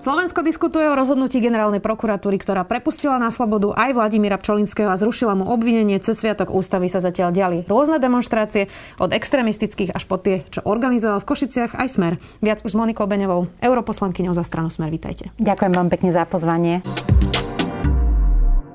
Slovensko diskutuje o rozhodnutí generálnej prokuratúry, ktorá prepustila na slobodu aj Vladimíra Pčolinského a zrušila mu obvinenie. Cez Sviatok ústavy sa zatiaľ diali rôzne demonstrácie, od extrémistických až po tie, čo organizoval v Košiciach aj Smer. Viac už s Monikou Beňovou, europoslankyňou za stranu Smer. Vítajte. Ďakujem vám pekne za pozvanie.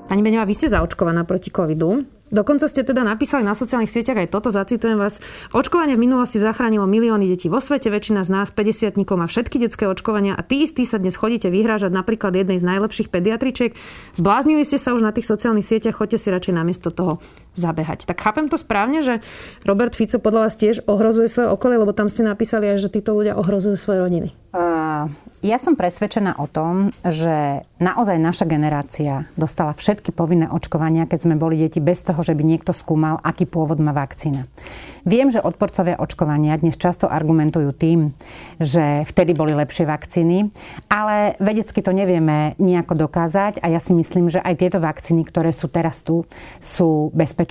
Pani Beňová, vy ste zaočkovaná proti covidu. Dokonca ste teda napísali na sociálnych sieťach aj toto, zacitujem vás. Očkovanie v minulosti zachránilo milióny detí vo svete, väčšina z nás 50 má všetky detské očkovania a ty istí sa dnes chodíte vyhrážať napríklad jednej z najlepších pediatričiek. Zbláznili ste sa už na tých sociálnych sieťach, choďte si radšej namiesto toho zabehať. Tak chápem to správne, že Robert Fico podľa vás tiež ohrozuje svoje okolie, lebo tam ste napísali aj, že títo ľudia ohrozujú svoje rodiny. Uh, ja som presvedčená o tom, že naozaj naša generácia dostala všetky povinné očkovania, keď sme boli deti bez toho, že by niekto skúmal, aký pôvod má vakcína. Viem, že odporcovia očkovania dnes často argumentujú tým, že vtedy boli lepšie vakcíny, ale vedecky to nevieme nejako dokázať a ja si myslím, že aj tieto vakcíny, ktoré sú teraz tu, sú bezpečné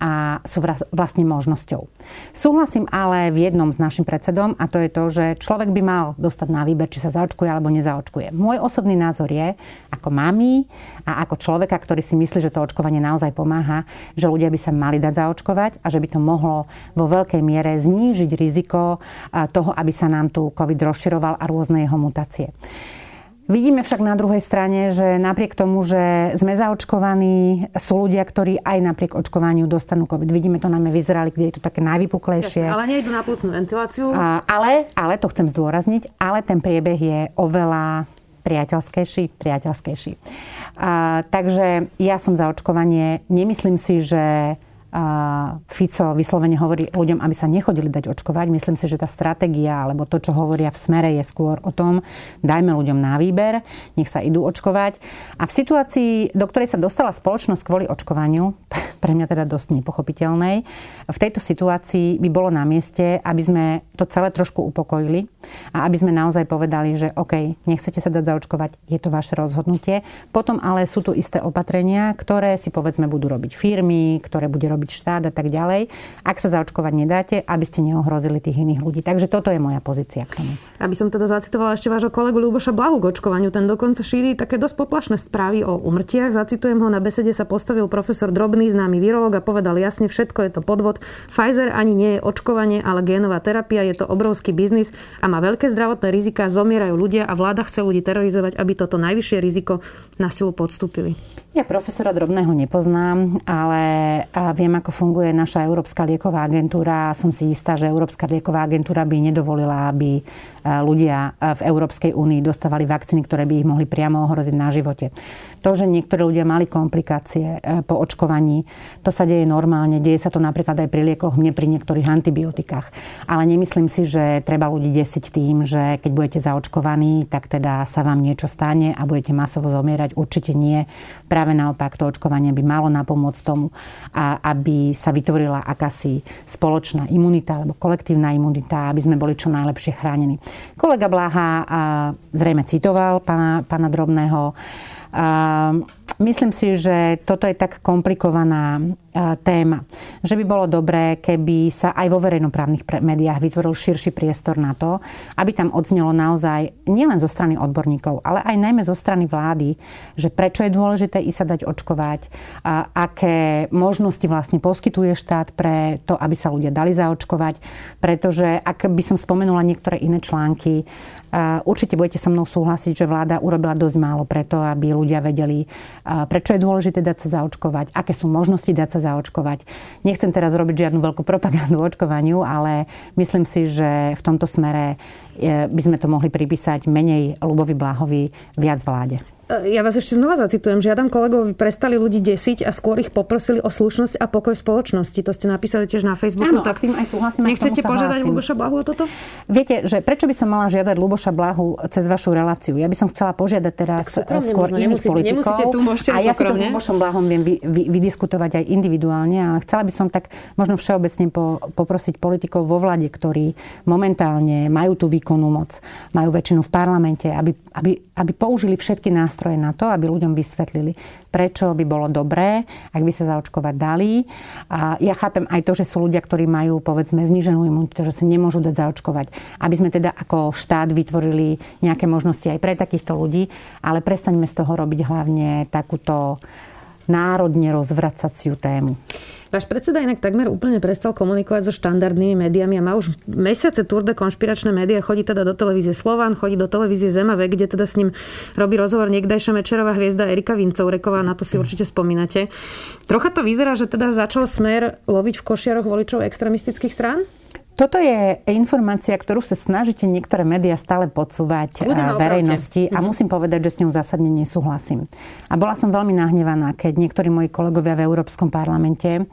a sú vlastne možnosťou. Súhlasím ale v jednom s našim predsedom a to je to, že človek by mal dostať na výber, či sa zaočkuje alebo nezaočkuje. Môj osobný názor je, ako mami a ako človeka, ktorý si myslí, že to očkovanie naozaj pomáha, že ľudia by sa mali dať zaočkovať a že by to mohlo vo veľkej miere znížiť riziko toho, aby sa nám tu COVID rozširoval a rôzne jeho mutácie. Vidíme však na druhej strane, že napriek tomu, že sme zaočkovaní, sú ľudia, ktorí aj napriek očkovaniu dostanú COVID. Vidíme to najmä v Izraeli, kde je to také najvypuklejšie. ale nejdu na plúcnú ventiláciu. A, ale, ale, to chcem zdôrazniť, ale ten priebeh je oveľa priateľskejší, priateľskejší. A, takže ja som za očkovanie. Nemyslím si, že Fico vyslovene hovorí ľuďom, aby sa nechodili dať očkovať. Myslím si, že tá stratégia alebo to, čo hovoria v smere, je skôr o tom, dajme ľuďom na výber, nech sa idú očkovať. A v situácii, do ktorej sa dostala spoločnosť kvôli očkovaniu, pre mňa teda dosť nepochopiteľnej, v tejto situácii by bolo na mieste, aby sme to celé trošku upokojili a aby sme naozaj povedali, že OK, nechcete sa dať zaočkovať, je to vaše rozhodnutie. Potom ale sú tu isté opatrenia, ktoré si povedzme budú robiť firmy, ktoré bude robiť robiť štát a tak ďalej. Ak sa zaočkovať nedáte, aby ste neohrozili tých iných ľudí. Takže toto je moja pozícia k tomu. Aby som teda zacitovala ešte vášho kolegu Ľuboša Blahu k očkovaniu. Ten dokonca šíri také dosť poplašné správy o umrtiach. Zacitujem ho, na besede sa postavil profesor Drobný, známy virológ a povedal jasne, všetko je to podvod. Pfizer ani nie je očkovanie, ale génová terapia. Je to obrovský biznis a má veľké zdravotné rizika. Zomierajú ľudia a vláda chce ľudí terorizovať, aby toto najvyššie riziko na silu podstúpili. Ja profesora Drobného nepoznám, ale viem, ako funguje naša Európska lieková agentúra. Som si istá, že Európska lieková agentúra by nedovolila, aby ľudia v Európskej únii dostávali vakcíny, ktoré by ich mohli priamo ohroziť na živote. To, že niektorí ľudia mali komplikácie e, po očkovaní, to sa deje normálne. Deje sa to napríklad aj pri liekoch, mne pri niektorých antibiotikách. Ale nemyslím si, že treba ľudí desiť tým, že keď budete zaočkovaní, tak teda sa vám niečo stane a budete masovo zomierať. Určite nie. Práve naopak to očkovanie by malo napomôcť tomu, a aby sa vytvorila akási spoločná imunita alebo kolektívna imunita, aby sme boli čo najlepšie chránení. Kolega Bláha zrejme citoval pána, pána Drobného. Myslím si, že toto je tak komplikovaná téma. Že by bolo dobré, keby sa aj vo verejnoprávnych médiách vytvoril širší priestor na to, aby tam odznelo naozaj nielen zo strany odborníkov, ale aj najmä zo strany vlády, že prečo je dôležité i sa dať očkovať, a aké možnosti vlastne poskytuje štát pre to, aby sa ľudia dali zaočkovať. Pretože ak by som spomenula niektoré iné články, určite budete so mnou súhlasiť, že vláda urobila dosť málo preto, aby ľudia vedeli, prečo je dôležité dať sa zaočkovať, aké sú možnosti dať sa zaočkovať. Nechcem teraz robiť žiadnu veľkú propagandu očkovaniu, ale myslím si, že v tomto smere e, by sme to mohli pripísať menej Lubovi Bláhovi, viac vláde. Ja vás ešte znova zacitujem. Žiadam kolegov, prestali ľudí desiť a skôr ich poprosili o slušnosť a pokoj spoločnosti. To ste napísali tiež na Facebooku. Áno, tak s tým aj súhlasím. Nechcete požiadať Luboša Blahu o toto? Viete, že prečo by som mala žiadať Luboša Blahu cez vašu reláciu? Ja by som chcela požiadať teraz skôr možno, iných nemusíte, politikov. Nemusíte tu, a ja si to s Lubošom Blahom viem vy, vy, vydiskutovať aj individuálne, ale chcela by som tak možno všeobecne po, poprosiť politikov vo vlade, ktorí momentálne majú tú výkonnú moc, majú väčšinu v parlamente, aby, aby, aby použili všetky nástroje nástroje na to, aby ľuďom vysvetlili, prečo by bolo dobré, ak by sa zaočkovať dali. A ja chápem aj to, že sú ľudia, ktorí majú povedzme zníženú imunitu, že sa nemôžu dať zaočkovať. Aby sme teda ako štát vytvorili nejaké možnosti aj pre takýchto ľudí, ale prestaňme z toho robiť hlavne takúto národne rozvracaciu tému. Váš predseda inak takmer úplne prestal komunikovať so štandardnými médiami a má už mesiace Tour de konšpiračné médiá. Chodí teda do televízie Slovan, chodí do televízie Zemave, kde teda s ním robí rozhovor niekdajšia mečerová hviezda Erika Vincovreková, na to si určite spomínate. Trocha to vyzerá, že teda začal smer loviť v košiaroch voličov extremistických strán? Toto je informácia, ktorú sa snažíte niektoré médiá stále podsúvať Budeme verejnosti a mhm. musím povedať, že s ňou zásadne nesúhlasím. A bola som veľmi nahnevaná, keď niektorí moji kolegovia v Európskom parlamente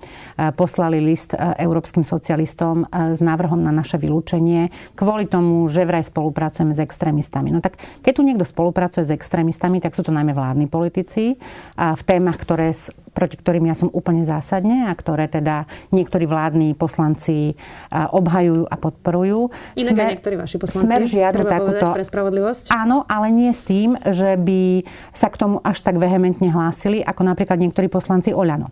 poslali list európskym socialistom s návrhom na naše vylúčenie kvôli tomu, že vraj spolupracujeme s extrémistami. No tak keď tu niekto spolupracuje s extrémistami, tak sú to najmä vládni politici v témach, ktoré proti ktorým ja som úplne zásadne a ktoré teda niektorí vládni poslanci obhajujú a podporujú. Inak smer, niektorí vaši poslanci. Smer žiadnu takúto... Pre spravodlivosť? Áno, ale nie s tým, že by sa k tomu až tak vehementne hlásili, ako napríklad niektorí poslanci Oľano.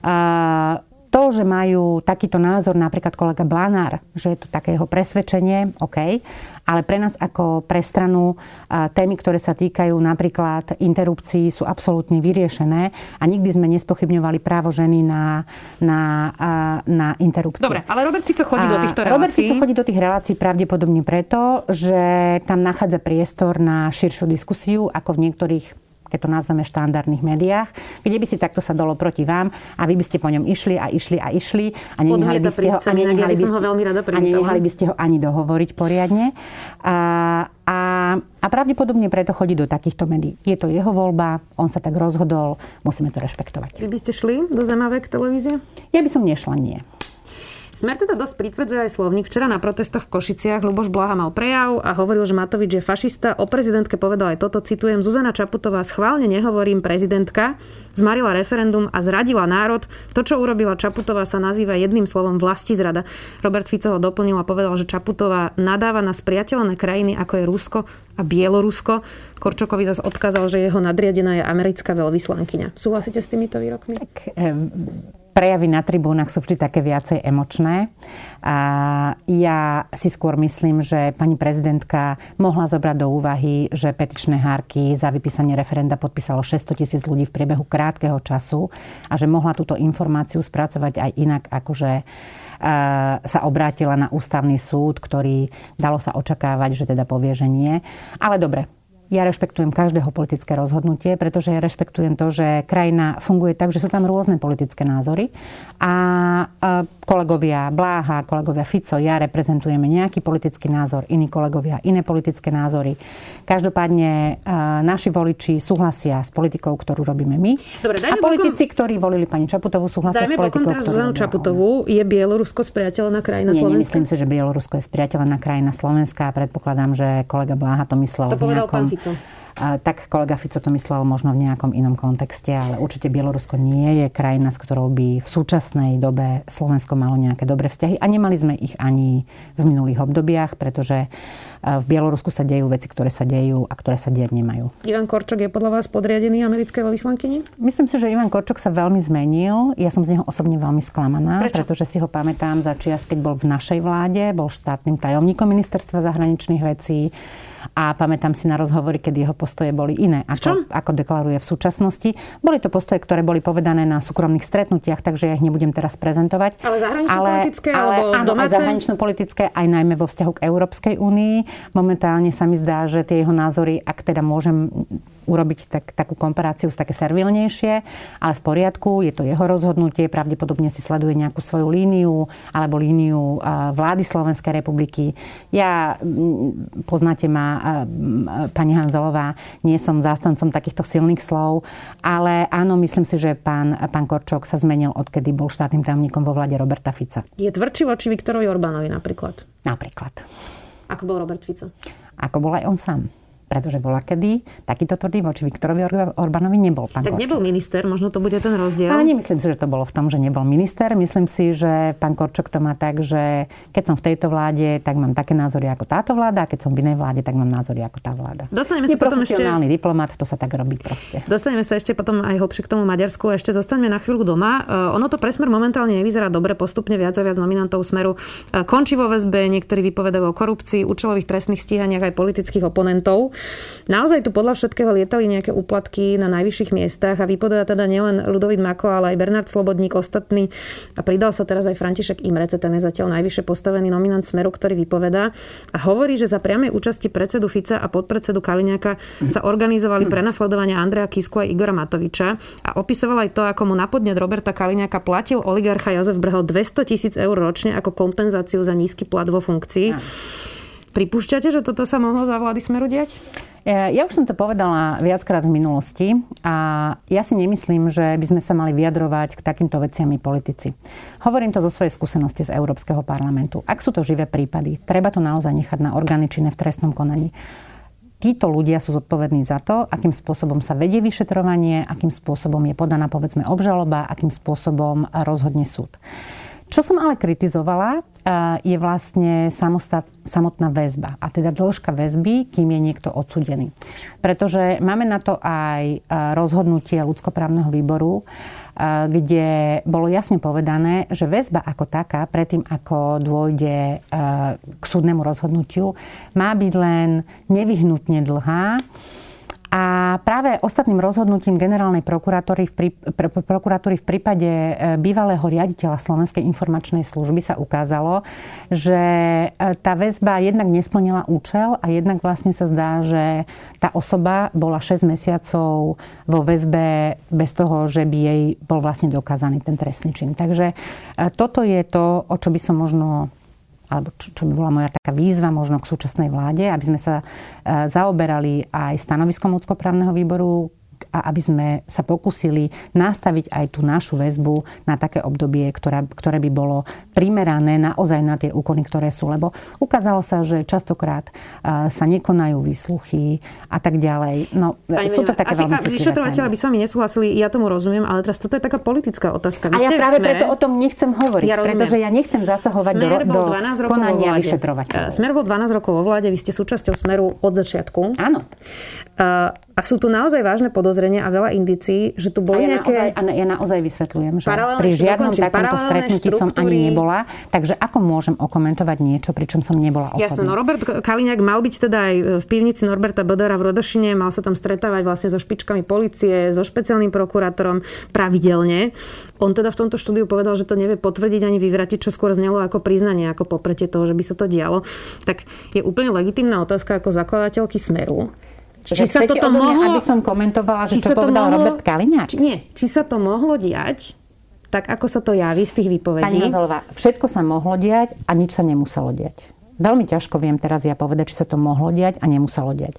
Uh, to, že majú takýto názor napríklad kolega Blanár, že je to také jeho presvedčenie, OK, ale pre nás ako pre stranu témy, ktoré sa týkajú napríklad interrupcií, sú absolútne vyriešené a nikdy sme nespochybňovali právo ženy na, na, na interrupciu. Dobre, ale Robert Fico chodí a do týchto relácií. Robert Fico chodí do tých relácií pravdepodobne preto, že tam nachádza priestor na širšiu diskusiu, ako v niektorých keď to nazveme štandardných médiách, kde by si takto sa dalo proti vám a vy by ste po ňom išli a išli a išli a nenehali by ste ho, a nenehali by ste, a nenehali by ste ho ani dohovoriť poriadne. A, a, a pravdepodobne preto chodí do takýchto médií. Je to jeho voľba, on sa tak rozhodol, musíme to rešpektovať. Vy by ste šli do Zemavek televízie? Ja by som nešla, nie. Smer teda dosť pritvrdzuje aj slovník. Včera na protestoch v Košiciach Luboš Blaha mal prejav a hovoril, že Matovič je fašista. O prezidentke povedal aj toto, citujem, Zuzana Čaputová, schválne nehovorím prezidentka, zmarila referendum a zradila národ. To, čo urobila Čaputová, sa nazýva jedným slovom vlasti zrada. Robert Fico ho doplnil a povedal, že Čaputová nadáva na spriateľné krajiny, ako je Rusko a Bielorusko. Korčokovi zase odkázal, že jeho nadriadená je americká veľvyslankyňa. Súhlasíte s týmito výrokmi? Tak, prejavy na tribúnach sú vždy také viacej emočné. A ja si skôr myslím, že pani prezidentka mohla zobrať do úvahy, že petičné hárky za vypísanie referenda podpísalo 600 tisíc ľudí v priebehu krátkeho času a že mohla túto informáciu spracovať aj inak, akože sa obrátila na ústavný súd, ktorý dalo sa očakávať, že teda povie, že nie. Ale dobre, ja rešpektujem každého politické rozhodnutie, pretože ja rešpektujem to, že krajina funguje tak, že sú tam rôzne politické názory a kolegovia Bláha, kolegovia Fico, ja reprezentujeme nejaký politický názor, iní kolegovia iné politické názory. Každopádne naši voliči súhlasia s politikou, ktorú robíme my. Dobre, a politici, bokom... ktorí volili pani Čaputovú, súhlasia s politikou, ktorú Zuzanu Čaputovú. Je Bielorusko spriateľná krajina Nie, Slovenska? nemyslím si, že Bielorusko je spriateľná krajina Slovenska. Predpokladám, že kolega Bláha to myslel to nejakom Fico. Tak kolega Fico to myslel možno v nejakom inom kontexte, ale určite Bielorusko nie je krajina, s ktorou by v súčasnej dobe Slovensko malo nejaké dobré vzťahy a nemali sme ich ani v minulých obdobiach, pretože v Bielorusku sa dejú veci, ktoré sa dejú a ktoré sa deť nemajú. Ivan Korčok je podľa vás podriadený americkej veľvyslankyni? Myslím si, že Ivan Korčok sa veľmi zmenil. Ja som z neho osobne veľmi sklamaná, Prečo? pretože si ho pamätám za čias, keď bol v našej vláde, bol štátnym tajomníkom ministerstva zahraničných vecí a pamätám si na rozhovory, keď jeho postoje boli iné, ako, ako deklaruje v súčasnosti. Boli to postoje, ktoré boli povedané na súkromných stretnutiach, takže ja ich nebudem teraz prezentovať. Ale zahranično-politické ale, alebo áno, domáce? aj zahranično-politické, aj najmä vo vzťahu k Európskej únii. Momentálne sa mi zdá, že tie jeho názory, ak teda môžem urobiť tak, takú komparáciu s také servilnejšie, ale v poriadku, je to jeho rozhodnutie, pravdepodobne si sleduje nejakú svoju líniu alebo líniu vlády Slovenskej republiky. Ja, poznáte ma, pani Hanzelová, nie som zástancom takýchto silných slov, ale áno, myslím si, že pán, pán Korčok sa zmenil, odkedy bol štátnym tajomníkom vo vláde Roberta Fica. Je tvrdší voči Viktorovi Orbánovi napríklad? Napríklad. Ako bol Robert Fico? Ako bol aj on sám. Pretože bola kedy takýto tvrdý voči Viktorovi Orbánovi nebol pán Tak Korčok. nebol minister, možno to bude ten rozdiel. Ale nemyslím si, že to bolo v tom, že nebol minister. Myslím si, že pán Korčok to má tak, že keď som v tejto vláde, tak mám také názory ako táto vláda a keď som v inej vláde, tak mám názory ako tá vláda. Dostaneme sa potom ešte... diplomat, to sa tak robí proste. Dostaneme sa ešte potom aj hlbšie k tomu Maďarsku. Ešte zostaňme na chvíľu doma. Uh, ono to presmer momentálne nevyzerá dobre. Postupne viac a viac nominantov smeru uh, končí vo väzbe. Niektorí vypovedajú o korupcii, účelových trestných stíhaniach aj politických oponentov. Naozaj tu podľa všetkého lietali nejaké úplatky na najvyšších miestach a vypovedá teda nielen Ludovít Mako, ale aj Bernard Slobodník, ostatný. A pridal sa teraz aj František Imrece, ten je zatiaľ najvyššie postavený nominant Smeru, ktorý vypovedá a hovorí, že za priamej účasti predsedu Fica a podpredsedu Kaliňaka sa organizovali prenasledovania Andreja Kisku a Igora Matoviča a opisoval aj to, ako mu na podnet Roberta Kaliňaka platil oligarcha Jozef Brhel 200 tisíc eur ročne ako kompenzáciu za nízky plat vo funkcii. Pripúšťate, že toto sa mohlo za vlády Smeru diať? Ja už som to povedala viackrát v minulosti a ja si nemyslím, že by sme sa mali vyjadrovať k takýmto veciam politici. Hovorím to zo svojej skúsenosti z Európskeho parlamentu. Ak sú to živé prípady, treba to naozaj nechať na orgány v trestnom konaní. Títo ľudia sú zodpovední za to, akým spôsobom sa vedie vyšetrovanie, akým spôsobom je podaná povedzme obžaloba, akým spôsobom rozhodne súd. Čo som ale kritizovala, je vlastne samotná väzba. A teda dĺžka väzby, kým je niekto odsudený. Pretože máme na to aj rozhodnutie ľudskoprávneho výboru, kde bolo jasne povedané, že väzba ako taká, predtým ako dôjde k súdnemu rozhodnutiu, má byť len nevyhnutne dlhá a práve ostatným rozhodnutím generálnej prokuratúry v, prí, pr, prokuratúry v prípade e, bývalého riaditeľa Slovenskej informačnej služby sa ukázalo, že e, tá väzba jednak nesplnila účel a jednak vlastne sa zdá, že tá osoba bola 6 mesiacov vo väzbe bez toho, že by jej bol vlastne dokázaný ten trestný čin. Takže e, toto je to, o čo by som možno alebo čo, čo by bola moja taká výzva možno k súčasnej vláde, aby sme sa e, zaoberali aj stanoviskom ľudskoprávneho výboru, a aby sme sa pokúsili nastaviť aj tú našu väzbu na také obdobie, ktoré, ktoré by bolo primerané naozaj na tie úkony, ktoré sú. Lebo ukázalo sa, že častokrát sa nekonajú výsluchy a tak ďalej. No, Pani sú to také asi veľmi vyšetrovateľa by s vami nesúhlasili, ja tomu rozumiem, ale teraz toto je taká politická otázka. Vy a ja práve preto o tom nechcem hovoriť, ja pretože ja nechcem zasahovať Smer do, do konania vyšetrovateľov. Smer bol 12 rokov vo vláde, vy ste súčasťou Smeru od začiatku. Áno. A sú tu naozaj vážne podozrenia a veľa indicií, že tu boli a ja nejaké... Naozaj, ja naozaj vysvetľujem, že pri žiadnom dokončím, takomto stretnutí štruktúry... som ani nebola. Takže ako môžem okomentovať niečo, pričom som nebola osobne? Jasné, no Robert Kaliňák mal byť teda aj v pivnici Norberta Bodara v Rodošine, mal sa tam stretávať vlastne so špičkami policie, so špeciálnym prokurátorom pravidelne. On teda v tomto štúdiu povedal, že to nevie potvrdiť ani vyvratiť, čo skôr znelo ako priznanie, ako popretie toho, že by sa to dialo. Tak je úplne legitimná otázka ako zakladateľky Smeru či sa toto mohlo... aby som komentovala, že čo povedal mohlo, Robert Kaliňák? Či, nie, či sa to mohlo diať, tak ako sa to javí z tých výpovedí. Pani Hanzelová, všetko sa mohlo diať a nič sa nemuselo diať. Veľmi ťažko viem teraz ja povedať, či sa to mohlo diať a nemuselo diať.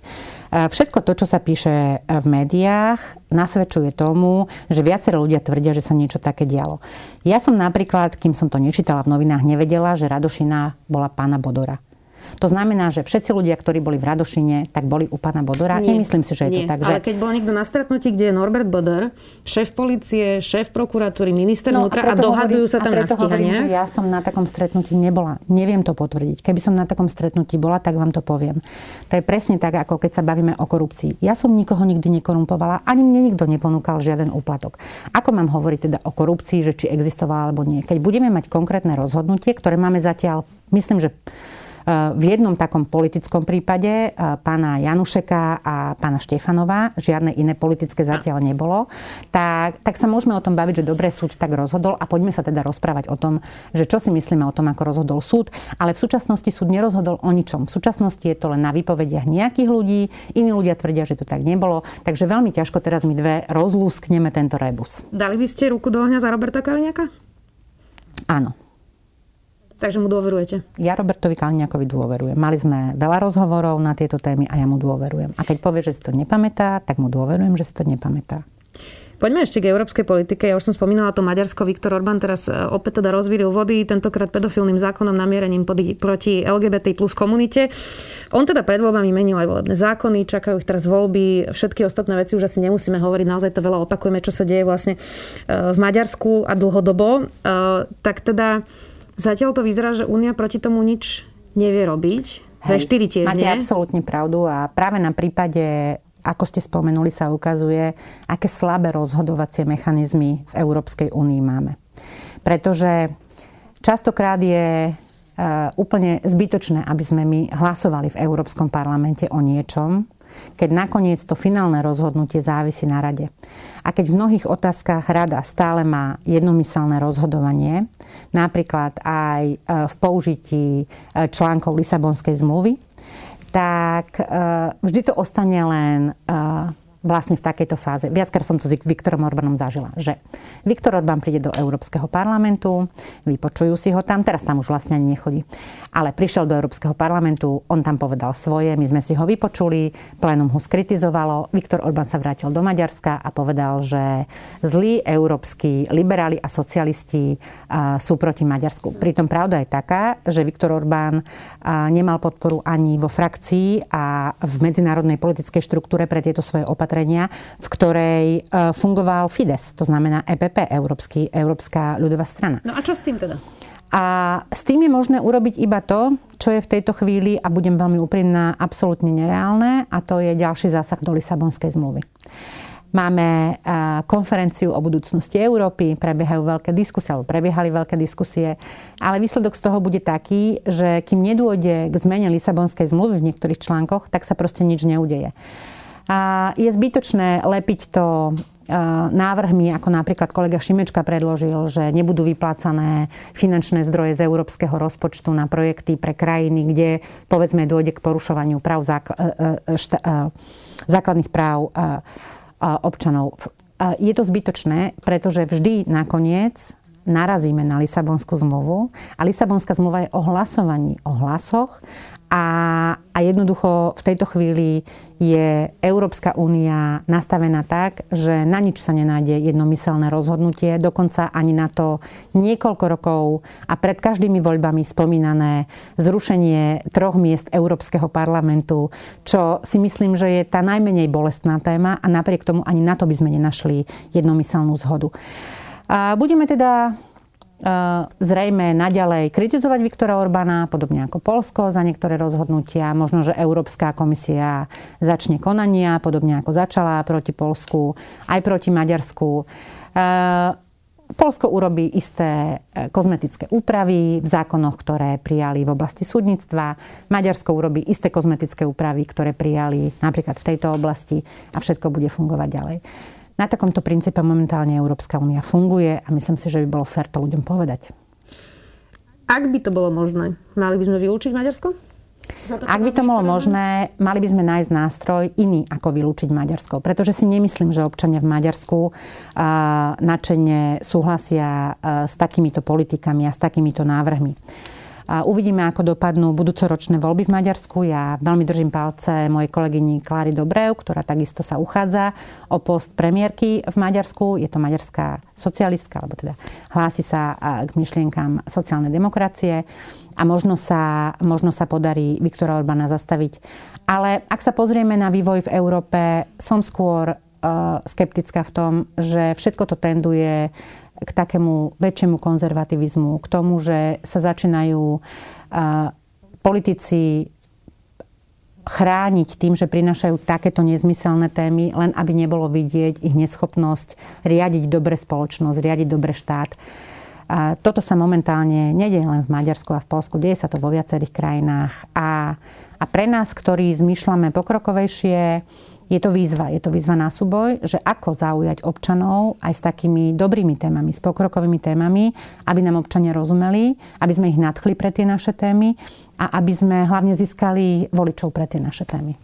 E, všetko to, čo sa píše v médiách, nasvedčuje tomu, že viaceré ľudia tvrdia, že sa niečo také dialo. Ja som napríklad, kým som to nečítala v novinách, nevedela, že Radošina bola pána Bodora. To znamená, že všetci ľudia, ktorí boli v Radošine, tak boli u pána Bodora. Nie, Nemyslím si, že je nie. to tak. Že... Ale keď bol niekto na stretnutí, kde je Norbert Bodor, šéf policie, šéf prokuratúry, minister no, vnútra a, a dohadujú hovorím, sa tam a na hovorím, že ja som na takom stretnutí nebola. Neviem to potvrdiť. Keby som na takom stretnutí bola, tak vám to poviem. To je presne tak, ako keď sa bavíme o korupcii. Ja som nikoho nikdy nekorumpovala, ani mne nikto neponúkal žiaden úplatok. Ako mám hovoriť teda o korupcii, že či existovala alebo nie? Keď budeme mať konkrétne rozhodnutie, ktoré máme zatiaľ, myslím, že v jednom takom politickom prípade pána Janušeka a pána Štefanová, žiadne iné politické zatiaľ nebolo, tak, tak sa môžeme o tom baviť, že dobre súd tak rozhodol a poďme sa teda rozprávať o tom, že čo si myslíme o tom, ako rozhodol súd, ale v súčasnosti súd nerozhodol o ničom. V súčasnosti je to len na výpovediach nejakých ľudí, iní ľudia tvrdia, že to tak nebolo, takže veľmi ťažko teraz my dve rozlúskneme tento rebus. Dali by ste ruku do ohňa za Roberta Kaliňaka? Áno. Takže mu dôverujete? Ja Robertovi Kaliňakovi dôverujem. Mali sme veľa rozhovorov na tieto témy a ja mu dôverujem. A keď povie, že si to nepamätá, tak mu dôverujem, že si to nepamätá. Poďme ešte k európskej politike. Ja už som spomínala to Maďarsko. Viktor Orbán teraz e, opäť teda rozvíril vody, tentokrát pedofilným zákonom namierením proti LGBT plus komunite. On teda pred voľbami menil aj volebné zákony, čakajú ich teraz voľby, všetky ostatné veci už asi nemusíme hovoriť, naozaj to veľa opakujeme, čo sa deje vlastne e, v Maďarsku a dlhodobo. E, tak teda zatiaľ to vyzerá, že Únia proti tomu nič nevie robiť. Hej, tiež máte nie? absolútne pravdu a práve na prípade ako ste spomenuli, sa ukazuje, aké slabé rozhodovacie mechanizmy v Európskej únii máme. Pretože častokrát je e, úplne zbytočné, aby sme my hlasovali v Európskom parlamente o niečom, keď nakoniec to finálne rozhodnutie závisí na rade. A keď v mnohých otázkach rada stále má jednomyselné rozhodovanie, napríklad aj e, v použití e, článkov Lisabonskej zmluvy, tak uh, vždy to ostane len vlastne v takejto fáze. Viackrát som to s Viktorom Orbánom zažila, že Viktor Orbán príde do Európskeho parlamentu, vypočujú si ho tam, teraz tam už vlastne ani nechodí, ale prišiel do Európskeho parlamentu, on tam povedal svoje, my sme si ho vypočuli, plénum ho skritizovalo, Viktor Orbán sa vrátil do Maďarska a povedal, že zlí európsky liberáli a socialisti sú proti Maďarsku. Pritom pravda je taká, že Viktor Orbán nemal podporu ani vo frakcii a v medzinárodnej politickej štruktúre pre tieto svoje opatrenia opatrenia, v ktorej e, fungoval Fides, to znamená EPP, Európsky, Európska ľudová strana. No a čo s tým teda? A s tým je možné urobiť iba to, čo je v tejto chvíli, a budem veľmi úprimná, absolútne nereálne, a to je ďalší zásah do Lisabonskej zmluvy. Máme e, konferenciu o budúcnosti Európy, prebiehajú veľké diskusie, alebo prebiehali veľké diskusie, ale výsledok z toho bude taký, že kým nedôjde k zmene Lisabonskej zmluvy v niektorých článkoch, tak sa proste nič neudeje. A je zbytočné lepiť to návrhmi, ako napríklad kolega Šimečka predložil, že nebudú vyplácané finančné zdroje z európskeho rozpočtu na projekty pre krajiny, kde povedzme dôjde k porušovaniu práv e, e, šta, e, základných práv občanov. Je to zbytočné, pretože vždy nakoniec narazíme na Lisabonskú zmluvu a Lisabonská zmluva je o hlasovaní, o hlasoch a, a jednoducho v tejto chvíli je Európska únia nastavená tak, že na nič sa nenájde jednomyselné rozhodnutie, dokonca ani na to niekoľko rokov a pred každými voľbami spomínané zrušenie troch miest Európskeho parlamentu, čo si myslím, že je tá najmenej bolestná téma a napriek tomu ani na to by sme nenašli jednomyselnú zhodu. A budeme teda zrejme naďalej kritizovať Viktora Orbána, podobne ako Polsko za niektoré rozhodnutia. Možno, že Európska komisia začne konania, podobne ako začala proti Polsku, aj proti Maďarsku. Polsko urobí isté e, kozmetické úpravy v zákonoch, ktoré prijali v oblasti súdnictva. Maďarsko urobí isté kozmetické úpravy, ktoré prijali napríklad v tejto oblasti a všetko bude fungovať ďalej. Na takomto princípe momentálne Európska únia funguje a myslím si, že by bolo fér to ľuďom povedať. Ak by to bolo možné, mali by sme vylúčiť Maďarsko? To, Ak by to bolo možné, mali by sme nájsť nástroj iný, ako vylúčiť Maďarsko. Pretože si nemyslím, že občania v Maďarsku uh, načene súhlasia uh, s takýmito politikami a s takýmito návrhmi. Uvidíme, ako dopadnú budúcoročné voľby v Maďarsku. Ja veľmi držím palce mojej kolegyni Kláry Dobrev, ktorá takisto sa uchádza o post premiérky v Maďarsku. Je to maďarská socialistka, alebo teda hlási sa k myšlienkám sociálnej demokracie a možno sa, možno sa podarí Viktora Orbána zastaviť. Ale ak sa pozrieme na vývoj v Európe, som skôr skeptická v tom, že všetko to tenduje k takému väčšiemu konzervativizmu, k tomu, že sa začínajú politici chrániť tým, že prinašajú takéto nezmyselné témy, len aby nebolo vidieť ich neschopnosť riadiť dobre spoločnosť, riadiť dobre štát. A toto sa momentálne nedie len v Maďarsku a v Polsku, deje sa to vo viacerých krajinách. A, a pre nás, ktorí zmýšľame pokrokovejšie, je to výzva. Je to výzva na súboj, že ako zaujať občanov aj s takými dobrými témami, s pokrokovými témami, aby nám občania rozumeli, aby sme ich nadchli pre tie naše témy a aby sme hlavne získali voličov pre tie naše témy.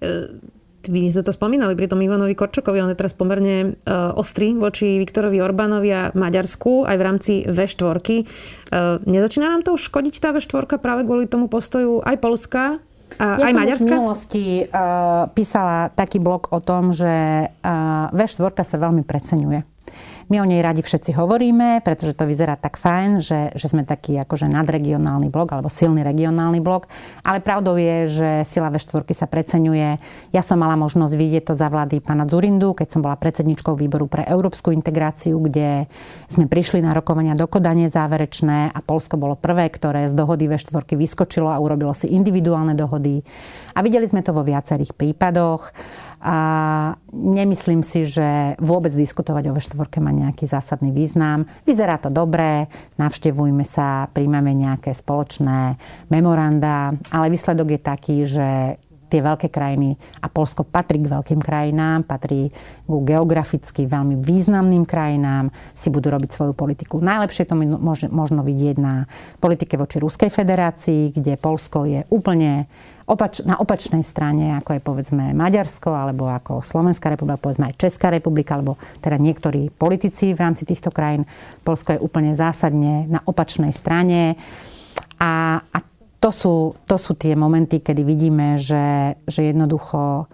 E- vy sme to spomínali pri tom Ivanovi Korčokovi, on je teraz pomerne uh, ostrý voči Viktorovi Orbánovi a Maďarsku aj v rámci V4. Uh, nezačína nám to škodiť tá V4 práve kvôli tomu postoju aj Polska, A ja aj Maďarska? v minulosti uh, písala taký blog o tom, že uh, V4 sa veľmi preceňuje. My o nej radi všetci hovoríme, pretože to vyzerá tak fajn, že, že sme taký akože nadregionálny blok alebo silný regionálny blok. Ale pravdou je, že sila V4 sa preceňuje. Ja som mala možnosť vidieť to za vlády pána Zurindu, keď som bola predsedničkou výboru pre európsku integráciu, kde sme prišli na rokovania do Kodane záverečné a Polsko bolo prvé, ktoré z dohody V4 vyskočilo a urobilo si individuálne dohody. A videli sme to vo viacerých prípadoch. A nemyslím si, že vôbec diskutovať o V4 má nejaký zásadný význam. Vyzerá to dobré, navštevujme sa, príjmame nejaké spoločné memoranda, ale výsledok je taký, že tie veľké krajiny, a Polsko patrí k veľkým krajinám, patrí ku geograficky veľmi významným krajinám, si budú robiť svoju politiku. Najlepšie to možno vidieť na politike voči Ruskej federácii, kde Polsko je úplne opač, na opačnej strane, ako je povedzme Maďarsko, alebo ako Slovenská republika, povedzme aj Česká republika, alebo teda niektorí politici v rámci týchto krajín. Polsko je úplne zásadne na opačnej strane. A, a to sú, to sú tie momenty, kedy vidíme, že, že jednoducho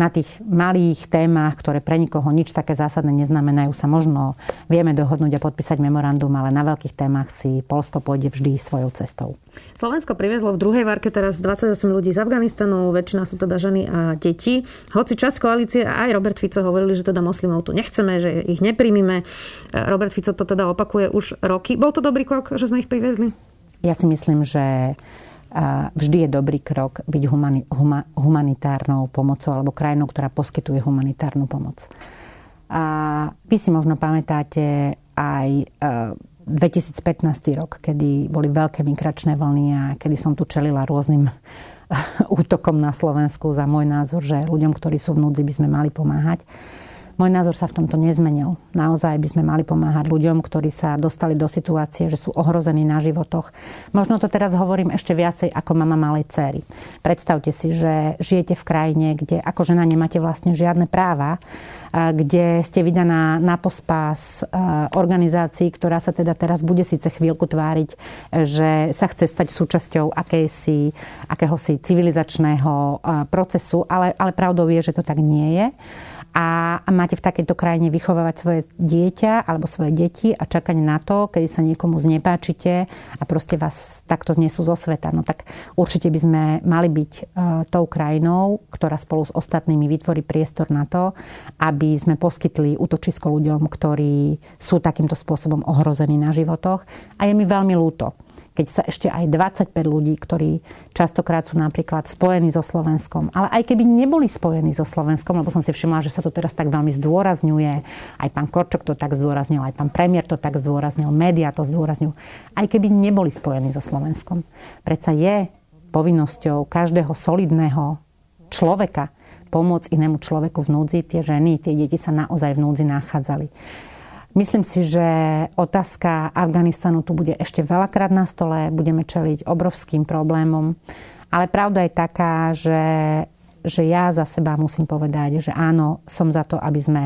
na tých malých témach, ktoré pre nikoho nič také zásadné neznamenajú, sa možno vieme dohodnúť a podpísať memorandum, ale na veľkých témach si Polsko pôjde vždy svojou cestou. Slovensko priviezlo v druhej varke teraz 28 ľudí z Afganistanu, väčšina sú teda ženy a deti. Hoci čas koalície a aj Robert Fico hovorili, že teda moslimov tu nechceme, že ich nepríjmime. Robert Fico to teda opakuje už roky. Bol to dobrý krok, že sme ich priviezli? Ja si myslím, že vždy je dobrý krok byť humani, huma, humanitárnou pomocou alebo krajinou, ktorá poskytuje humanitárnu pomoc. A vy si možno pamätáte aj 2015 rok, kedy boli veľké migračné vlny a kedy som tu čelila rôznym útokom na Slovensku za môj názor, že ľuďom, ktorí sú v núdzi, by sme mali pomáhať. Môj názor sa v tomto nezmenil. Naozaj by sme mali pomáhať ľuďom, ktorí sa dostali do situácie, že sú ohrození na životoch. Možno to teraz hovorím ešte viacej ako mama malej céry. Predstavte si, že žijete v krajine, kde ako žena nemáte vlastne žiadne práva, kde ste vydaná na pospás organizácií, ktorá sa teda teraz bude síce chvíľku tváriť, že sa chce stať súčasťou akejsi, akéhosi civilizačného procesu, ale, ale pravdou je, že to tak nie je a máte v takejto krajine vychovávať svoje dieťa alebo svoje deti a čakať na to, keď sa niekomu znepáčite a proste vás takto znesú zo sveta. No tak určite by sme mali byť e, tou krajinou, ktorá spolu s ostatnými vytvorí priestor na to, aby sme poskytli útočisko ľuďom, ktorí sú takýmto spôsobom ohrození na životoch. A je mi veľmi ľúto, keď sa ešte aj 25 ľudí, ktorí častokrát sú napríklad spojení so Slovenskom, ale aj keby neboli spojení so Slovenskom, lebo som si všimla, že sa to teraz tak veľmi zdôrazňuje, aj pán Korčok to tak zdôraznil, aj pán premiér to tak zdôraznil, médiá to zdôrazňujú, aj keby neboli spojení so Slovenskom. Predsa je povinnosťou každého solidného človeka pomôcť inému človeku v núdzi. Tie ženy, tie deti sa naozaj v núdzi nachádzali. Myslím si, že otázka Afganistanu tu bude ešte veľakrát na stole, budeme čeliť obrovským problémom. Ale pravda je taká, že, že ja za seba musím povedať, že áno, som za to, aby sme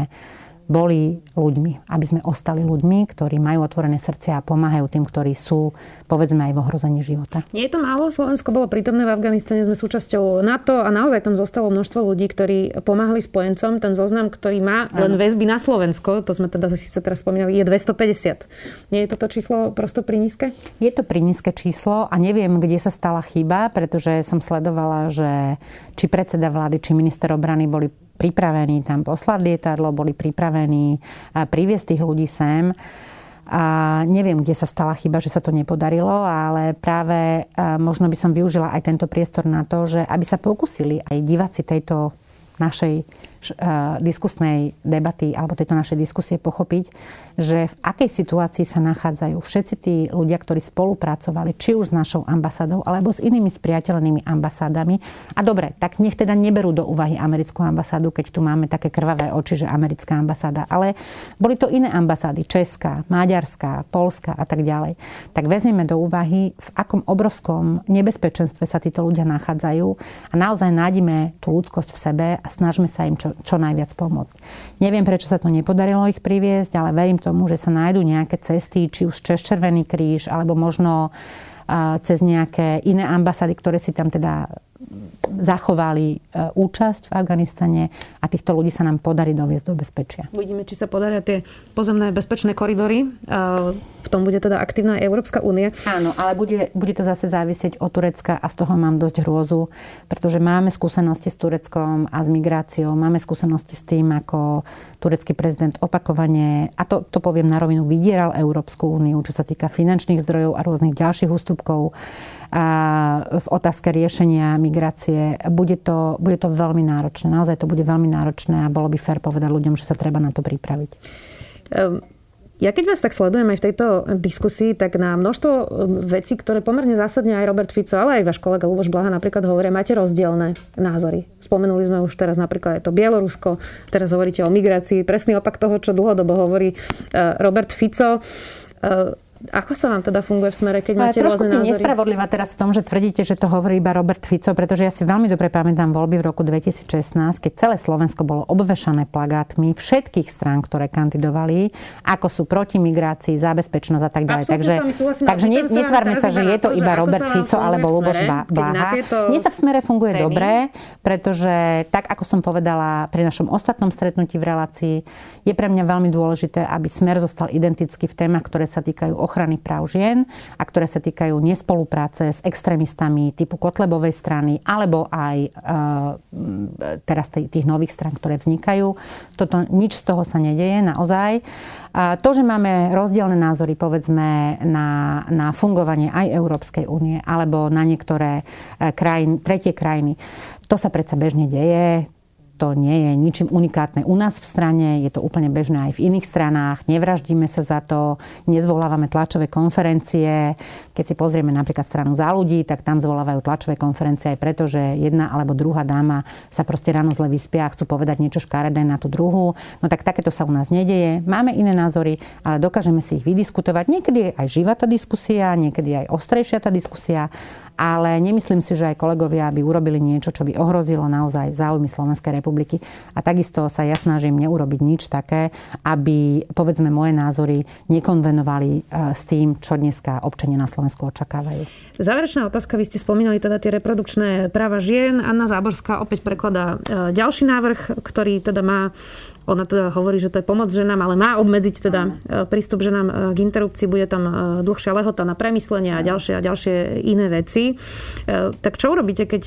boli ľuďmi, aby sme ostali ľuďmi, ktorí majú otvorené srdcia a pomáhajú tým, ktorí sú, povedzme, aj v ohrození života. Nie je to málo? Slovensko bolo prítomné v Afganistane, sme súčasťou NATO a naozaj tam zostalo množstvo ľudí, ktorí pomáhali spojencom. Ten zoznam, ktorý má len väzby na Slovensko, to sme teda síce teraz spomínali, je 250. Nie je toto číslo prosto pri nízke? Je to pri nízke číslo a neviem, kde sa stala chyba, pretože som sledovala, že či predseda vlády, či minister obrany boli pripravení tam poslať lietadlo, boli pripravení priviesť tých ľudí sem. A neviem, kde sa stala chyba, že sa to nepodarilo, ale práve možno by som využila aj tento priestor na to, že aby sa pokusili aj diváci tejto našej diskusnej debaty alebo tejto našej diskusie pochopiť, že v akej situácii sa nachádzajú všetci tí ľudia, ktorí spolupracovali, či už s našou ambasádou, alebo s inými spriateľnými ambasádami. A dobre, tak nech teda neberú do úvahy americkú ambasádu, keď tu máme také krvavé oči, že americká ambasáda. Ale boli to iné ambasády, Česká, Maďarská, Polská a tak ďalej. Tak vezmeme do úvahy, v akom obrovskom nebezpečenstve sa títo ľudia nachádzajú a naozaj nájdime tú ľudskosť v sebe a snažme sa im čo čo najviac pomôcť. Neviem, prečo sa to nepodarilo ich priviesť, ale verím tomu, že sa nájdú nejaké cesty, či už cez Červený kríž, alebo možno cez nejaké iné ambasády, ktoré si tam teda zachovali účasť v Afganistane a týchto ľudí sa nám podarí doviesť do bezpečia. Uvidíme, či sa podaria tie pozemné bezpečné koridory. V tom bude teda aktívna Európska únia. Áno, ale bude, bude to zase závisieť od Turecka a z toho mám dosť hrôzu, pretože máme skúsenosti s Tureckom a s migráciou, máme skúsenosti s tým, ako turecký prezident opakovane, a to, to poviem na rovinu, vydieral Európsku úniu, čo sa týka finančných zdrojov a rôznych ďalších ústupkov a v otázke riešenia migrácie. Bude to, bude to veľmi náročné. Naozaj to bude veľmi náročné a bolo by fér povedať ľuďom, že sa treba na to pripraviť. Um ja keď vás tak sledujem aj v tejto diskusii, tak na množstvo um, vecí, ktoré pomerne zásadne aj Robert Fico, ale aj váš kolega Luboš Blaha napríklad hovoria, máte rozdielne názory. Spomenuli sme už teraz napríklad aj to Bielorusko, teraz hovoríte o migrácii, presný opak toho, čo dlhodobo hovorí uh, Robert Fico. Ako sa vám teda funguje v smere, keď máte Trošku ste nespravodlivá teraz v tom, že tvrdíte, že to hovorí iba Robert Fico, pretože ja si veľmi dobre pamätám voľby v roku 2016, keď celé Slovensko bolo obvešané plagátmi všetkých strán, ktoré kandidovali, ako sú proti migrácii, za bezpečnosť a tak ďalej. Takže, takže ne, netvárme sa, že je to iba Robert Fico alebo Luboš Blaha. Mne sa v smere funguje dobre, pretože tak, ako som povedala pri našom ostatnom stretnutí v relácii, je pre mňa veľmi dôležité, aby smer zostal identický v témach, ktoré sa týkajú ochrany práv žien a ktoré sa týkajú nespolupráce s extrémistami typu Kotlebovej strany alebo aj e, teraz tých nových stran, ktoré vznikajú. Toto nič z toho sa nedeje naozaj. A to, že máme rozdielne názory, povedzme, na, na fungovanie aj Európskej únie alebo na niektoré e, krajín, tretie krajiny, to sa predsa bežne deje to nie je ničím unikátne u nás v strane, je to úplne bežné aj v iných stranách, nevraždíme sa za to, nezvolávame tlačové konferencie. Keď si pozrieme napríklad stranu za ľudí, tak tam zvolávajú tlačové konferencie aj preto, že jedna alebo druhá dáma sa proste ráno zle vyspia a chcú povedať niečo škaredé na tú druhú. No tak takéto sa u nás nedeje. Máme iné názory, ale dokážeme si ich vydiskutovať. Niekedy je aj živá tá diskusia, niekedy aj ostrejšia tá diskusia ale nemyslím si, že aj kolegovia by urobili niečo, čo by ohrozilo naozaj záujmy Slovenskej republiky. A takisto sa ja snažím neurobiť nič také, aby povedzme moje názory nekonvenovali e, s tým, čo dneska občania na Slovensku očakávajú. Záverečná otázka, vy ste spomínali teda tie reprodukčné práva žien. Anna Záborská opäť prekladá e, ďalší návrh, ktorý teda má ona teda hovorí, že to je pomoc ženám, ale má obmedziť teda e, prístup ženám e, k interrupcii. Bude tam e, dlhšia lehota na premyslenie a ďalšie a ďalšie iné veci. Tak čo urobíte, keď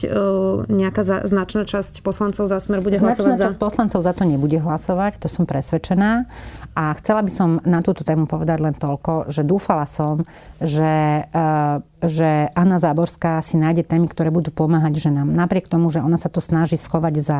nejaká značná časť poslancov za smer bude značná hlasovať za... časť poslancov za to nebude hlasovať, to som presvedčená. A chcela by som na túto tému povedať len toľko, že dúfala som, že že Anna Záborská si nájde témy, ktoré budú pomáhať ženám. Napriek tomu, že ona sa to snaží schovať za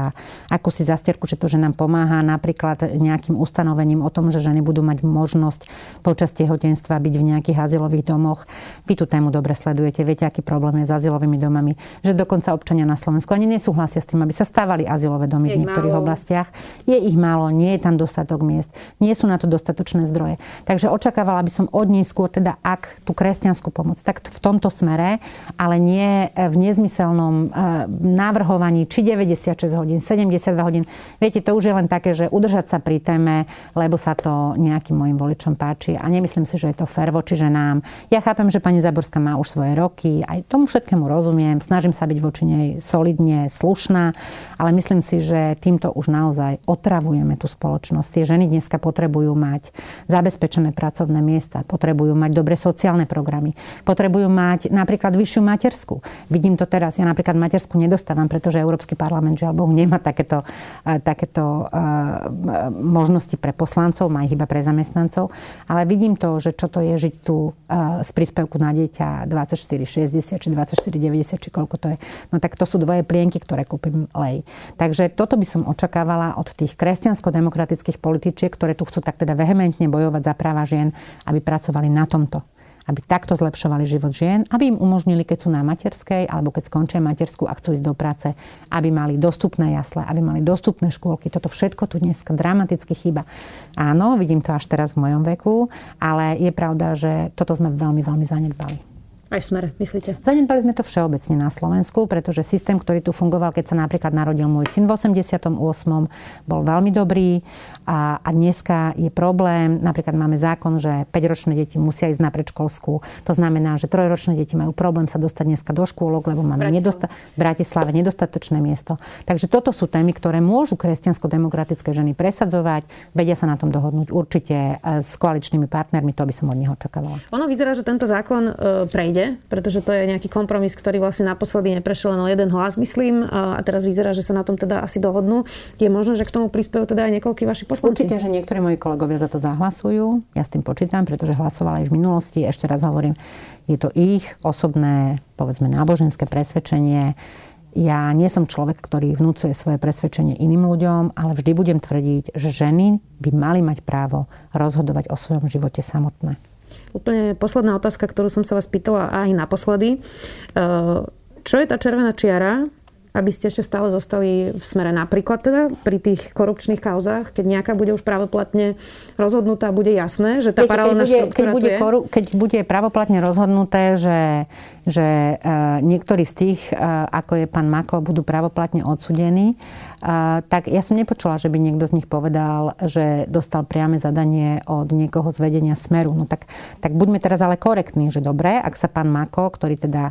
akúsi zastierku, že to ženám pomáha napríklad nejakým ustanovením o tom, že ženy budú mať možnosť počas tehotenstva byť v nejakých azylových domoch. Vy tú tému dobre sledujete, viete, aký problém je s azylovými domami, že dokonca občania na Slovensku ani nesúhlasia s tým, aby sa stávali azylové domy je v niektorých málo. oblastiach. Je ich málo, nie je tam dostatok miest, nie sú na to dostatočné zdroje. Takže očakávala by som od nej skôr teda, ak tú kresťanskú pomoc, tak v tomto smere, ale nie v nezmyselnom eh, návrhovaní či 96 hodín, 72 hodín. Viete, to už je len také, že udržať sa pri téme, lebo sa to nejakým mojim voličom páči a nemyslím si, že je to fér voči ženám. Ja chápem, že pani Zaborská má už svoje roky, aj tomu všetkému rozumiem, snažím sa byť voči nej solidne, slušná, ale myslím si, že týmto už naozaj otravujeme tú spoločnosť. Tie ženy dneska potrebujú mať zabezpečené pracovné miesta, potrebujú mať dobre sociálne programy, potrebujú mať napríklad vyššiu matersku. Vidím to teraz, ja napríklad matersku nedostávam, pretože Európsky parlament, žiaľ Bohu, nemá takéto, eh, takéto eh, možnosti pre poslancov, má ich iba pre zamestnancov. Ale vidím to, že čo to je žiť tu eh, z príspevku na dieťa 24,60 či 24,90 či koľko to je. No tak to sú dvoje plienky, ktoré kúpim lej. Takže toto by som očakávala od tých kresťansko-demokratických političiek, ktoré tu chcú tak teda vehementne bojovať za práva žien, aby pracovali na tomto aby takto zlepšovali život žien, aby im umožnili, keď sú na materskej alebo keď skončia matersku a chcú ísť do práce, aby mali dostupné jasle, aby mali dostupné škôlky. Toto všetko tu dnes dramaticky chýba. Áno, vidím to až teraz v mojom veku, ale je pravda, že toto sme veľmi, veľmi zanedbali. Aj v smere, myslíte? Zanedbali sme to všeobecne na Slovensku, pretože systém, ktorý tu fungoval, keď sa napríklad narodil môj syn v 88. bol veľmi dobrý a, a dneska je problém. Napríklad máme zákon, že 5-ročné deti musia ísť na predškolskú. To znamená, že 3-ročné deti majú problém sa dostať dneska do škôlok, lebo máme nedosta- v Bratislave nedostatočné miesto. Takže toto sú témy, ktoré môžu kresťansko-demokratické ženy presadzovať, vedia sa na tom dohodnúť určite e, s koaličnými partnermi, to by som od nich očakávala. Ono vyzerá, že tento zákon e, prejde pretože to je nejaký kompromis, ktorý vlastne naposledy neprešiel len o jeden hlas, myslím, a teraz vyzerá, že sa na tom teda asi dohodnú. Je možné, že k tomu prispievajú teda aj niekoľkí vaši poslanci? Určite, že niektorí moji kolegovia za to zahlasujú. Ja s tým počítam, pretože hlasovali aj v minulosti. Ešte raz hovorím, je to ich osobné, povedzme, náboženské presvedčenie. Ja nie som človek, ktorý vnúcuje svoje presvedčenie iným ľuďom, ale vždy budem tvrdiť, že ženy by mali mať právo rozhodovať o svojom živote samotné. Úplne posledná otázka, ktorú som sa vás pýtala aj naposledy. Eh, čo je tá červená čiara, aby ste ešte stále zostali v smere napríklad teda pri tých korupčných kauzách, keď nejaká bude už právoplatne rozhodnutá, bude jasné, že tá paralelná keď bude, keď bude, koru, keď bude právoplatne rozhodnuté, že že e, niektorí z tých, e, ako je pán Mako, budú pravoplatne odsudení, e, tak ja som nepočula, že by niekto z nich povedal, že dostal priame zadanie od niekoho z vedenia Smeru. No tak, tak buďme teraz ale korektní, že dobre, ak sa pán Mako, ktorý teda,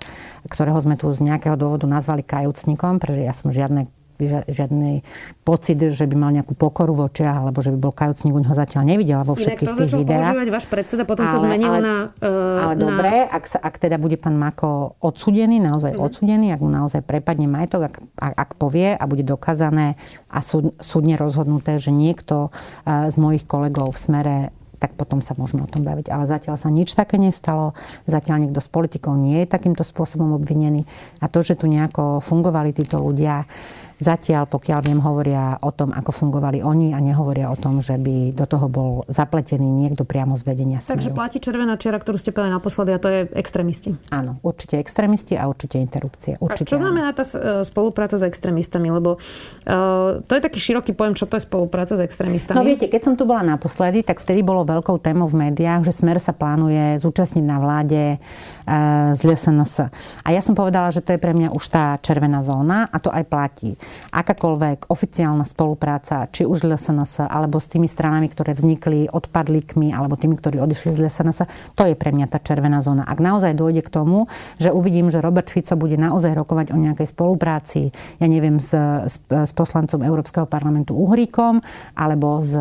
ktorého sme tu z nejakého dôvodu nazvali kajúcnikom, pretože ja som žiadne žiadny pocit, že by mal nejakú pokoru v očiach, alebo že by bol kajúcnik, ho zatiaľ nevidela vo všetkých Inak to tých videách. používať váš predseda, potom ale, to zmenil ale, na... Uh, ale na... dobre, ak, sa, ak teda bude pán Mako odsudený, naozaj mm. odsudený, ak mu naozaj prepadne majetok, ak, ak, ak povie a bude dokázané a súd, súdne rozhodnuté, že niekto uh, z mojich kolegov v smere tak potom sa môžeme o tom baviť. Ale zatiaľ sa nič také nestalo. Zatiaľ niekto z politikov nie je takýmto spôsobom obvinený. A to, že tu nejako fungovali títo ľudia, Zatiaľ, pokiaľ viem, hovoria o tom, ako fungovali oni a nehovoria o tom, že by do toho bol zapletený niekto priamo z vedenia smeru. Takže platí červená čiara, ktorú ste povedali naposledy a to je extrémisti. Áno, určite extrémisti a určite interrupcie. Určite a čo znamená tá e, spolupráca s extrémistami? Lebo uh, to je taký široký pojem, čo to je spolupráca s extrémistami. No viete, keď som tu bola naposledy, tak vtedy bolo veľkou témou v médiách, že Smer sa plánuje zúčastniť na vláde uh, z LSNS. A ja som povedala, že to je pre mňa už tá červená zóna a to aj platí akákoľvek oficiálna spolupráca, či už z LSNS, alebo s tými stranami, ktoré vznikli odpadlíkmi, alebo tými, ktorí odišli z LSNS, to je pre mňa tá červená zóna. Ak naozaj dôjde k tomu, že uvidím, že Robert Fico bude naozaj rokovať o nejakej spolupráci, ja neviem, s, s, s poslancom Európskeho parlamentu Uhríkom, alebo s,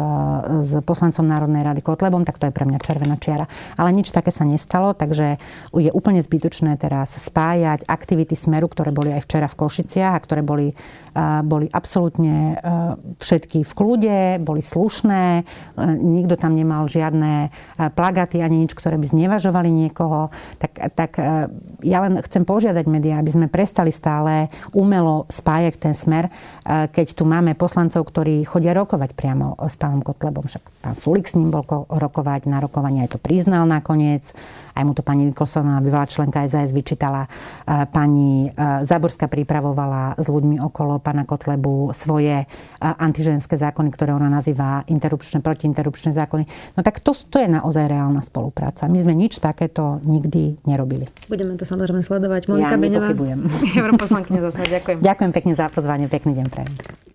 s poslancom Národnej rady Kotlebom, tak to je pre mňa červená čiara. Ale nič také sa nestalo, takže je úplne zbytočné teraz spájať aktivity Smeru, ktoré boli aj včera v Košiciach a ktoré boli boli absolútne e, všetky v kľude, boli slušné, e, nikto tam nemal žiadne e, plagaty ani nič, ktoré by znevažovali niekoho. Tak, tak ja len chcem požiadať médiá, aby sme prestali stále umelo spájať ten smer, keď tu máme poslancov, ktorí chodia rokovať priamo s pánom Kotlebom. Však pán Sulik s ním bol rokovať, na rokovanie aj to priznal nakoniec. Aj mu to pani Nikolsonová, bývalá členka SAS, vyčítala. Pani Záborská pripravovala s ľuďmi okolo pána Kotlebu svoje antiženské zákony, ktoré ona nazýva interrupčné, protiinterrupčné zákony. No tak to, to je naozaj reálna spolupráca. My sme nič takéto nikdy nerobili. Budeme to samozrejme sledovať. Monika ja Beňová. nepochybujem. Europoslankyňa zase. Ďakujem. Ďakujem pekne za pozvanie. Pekný deň prajem.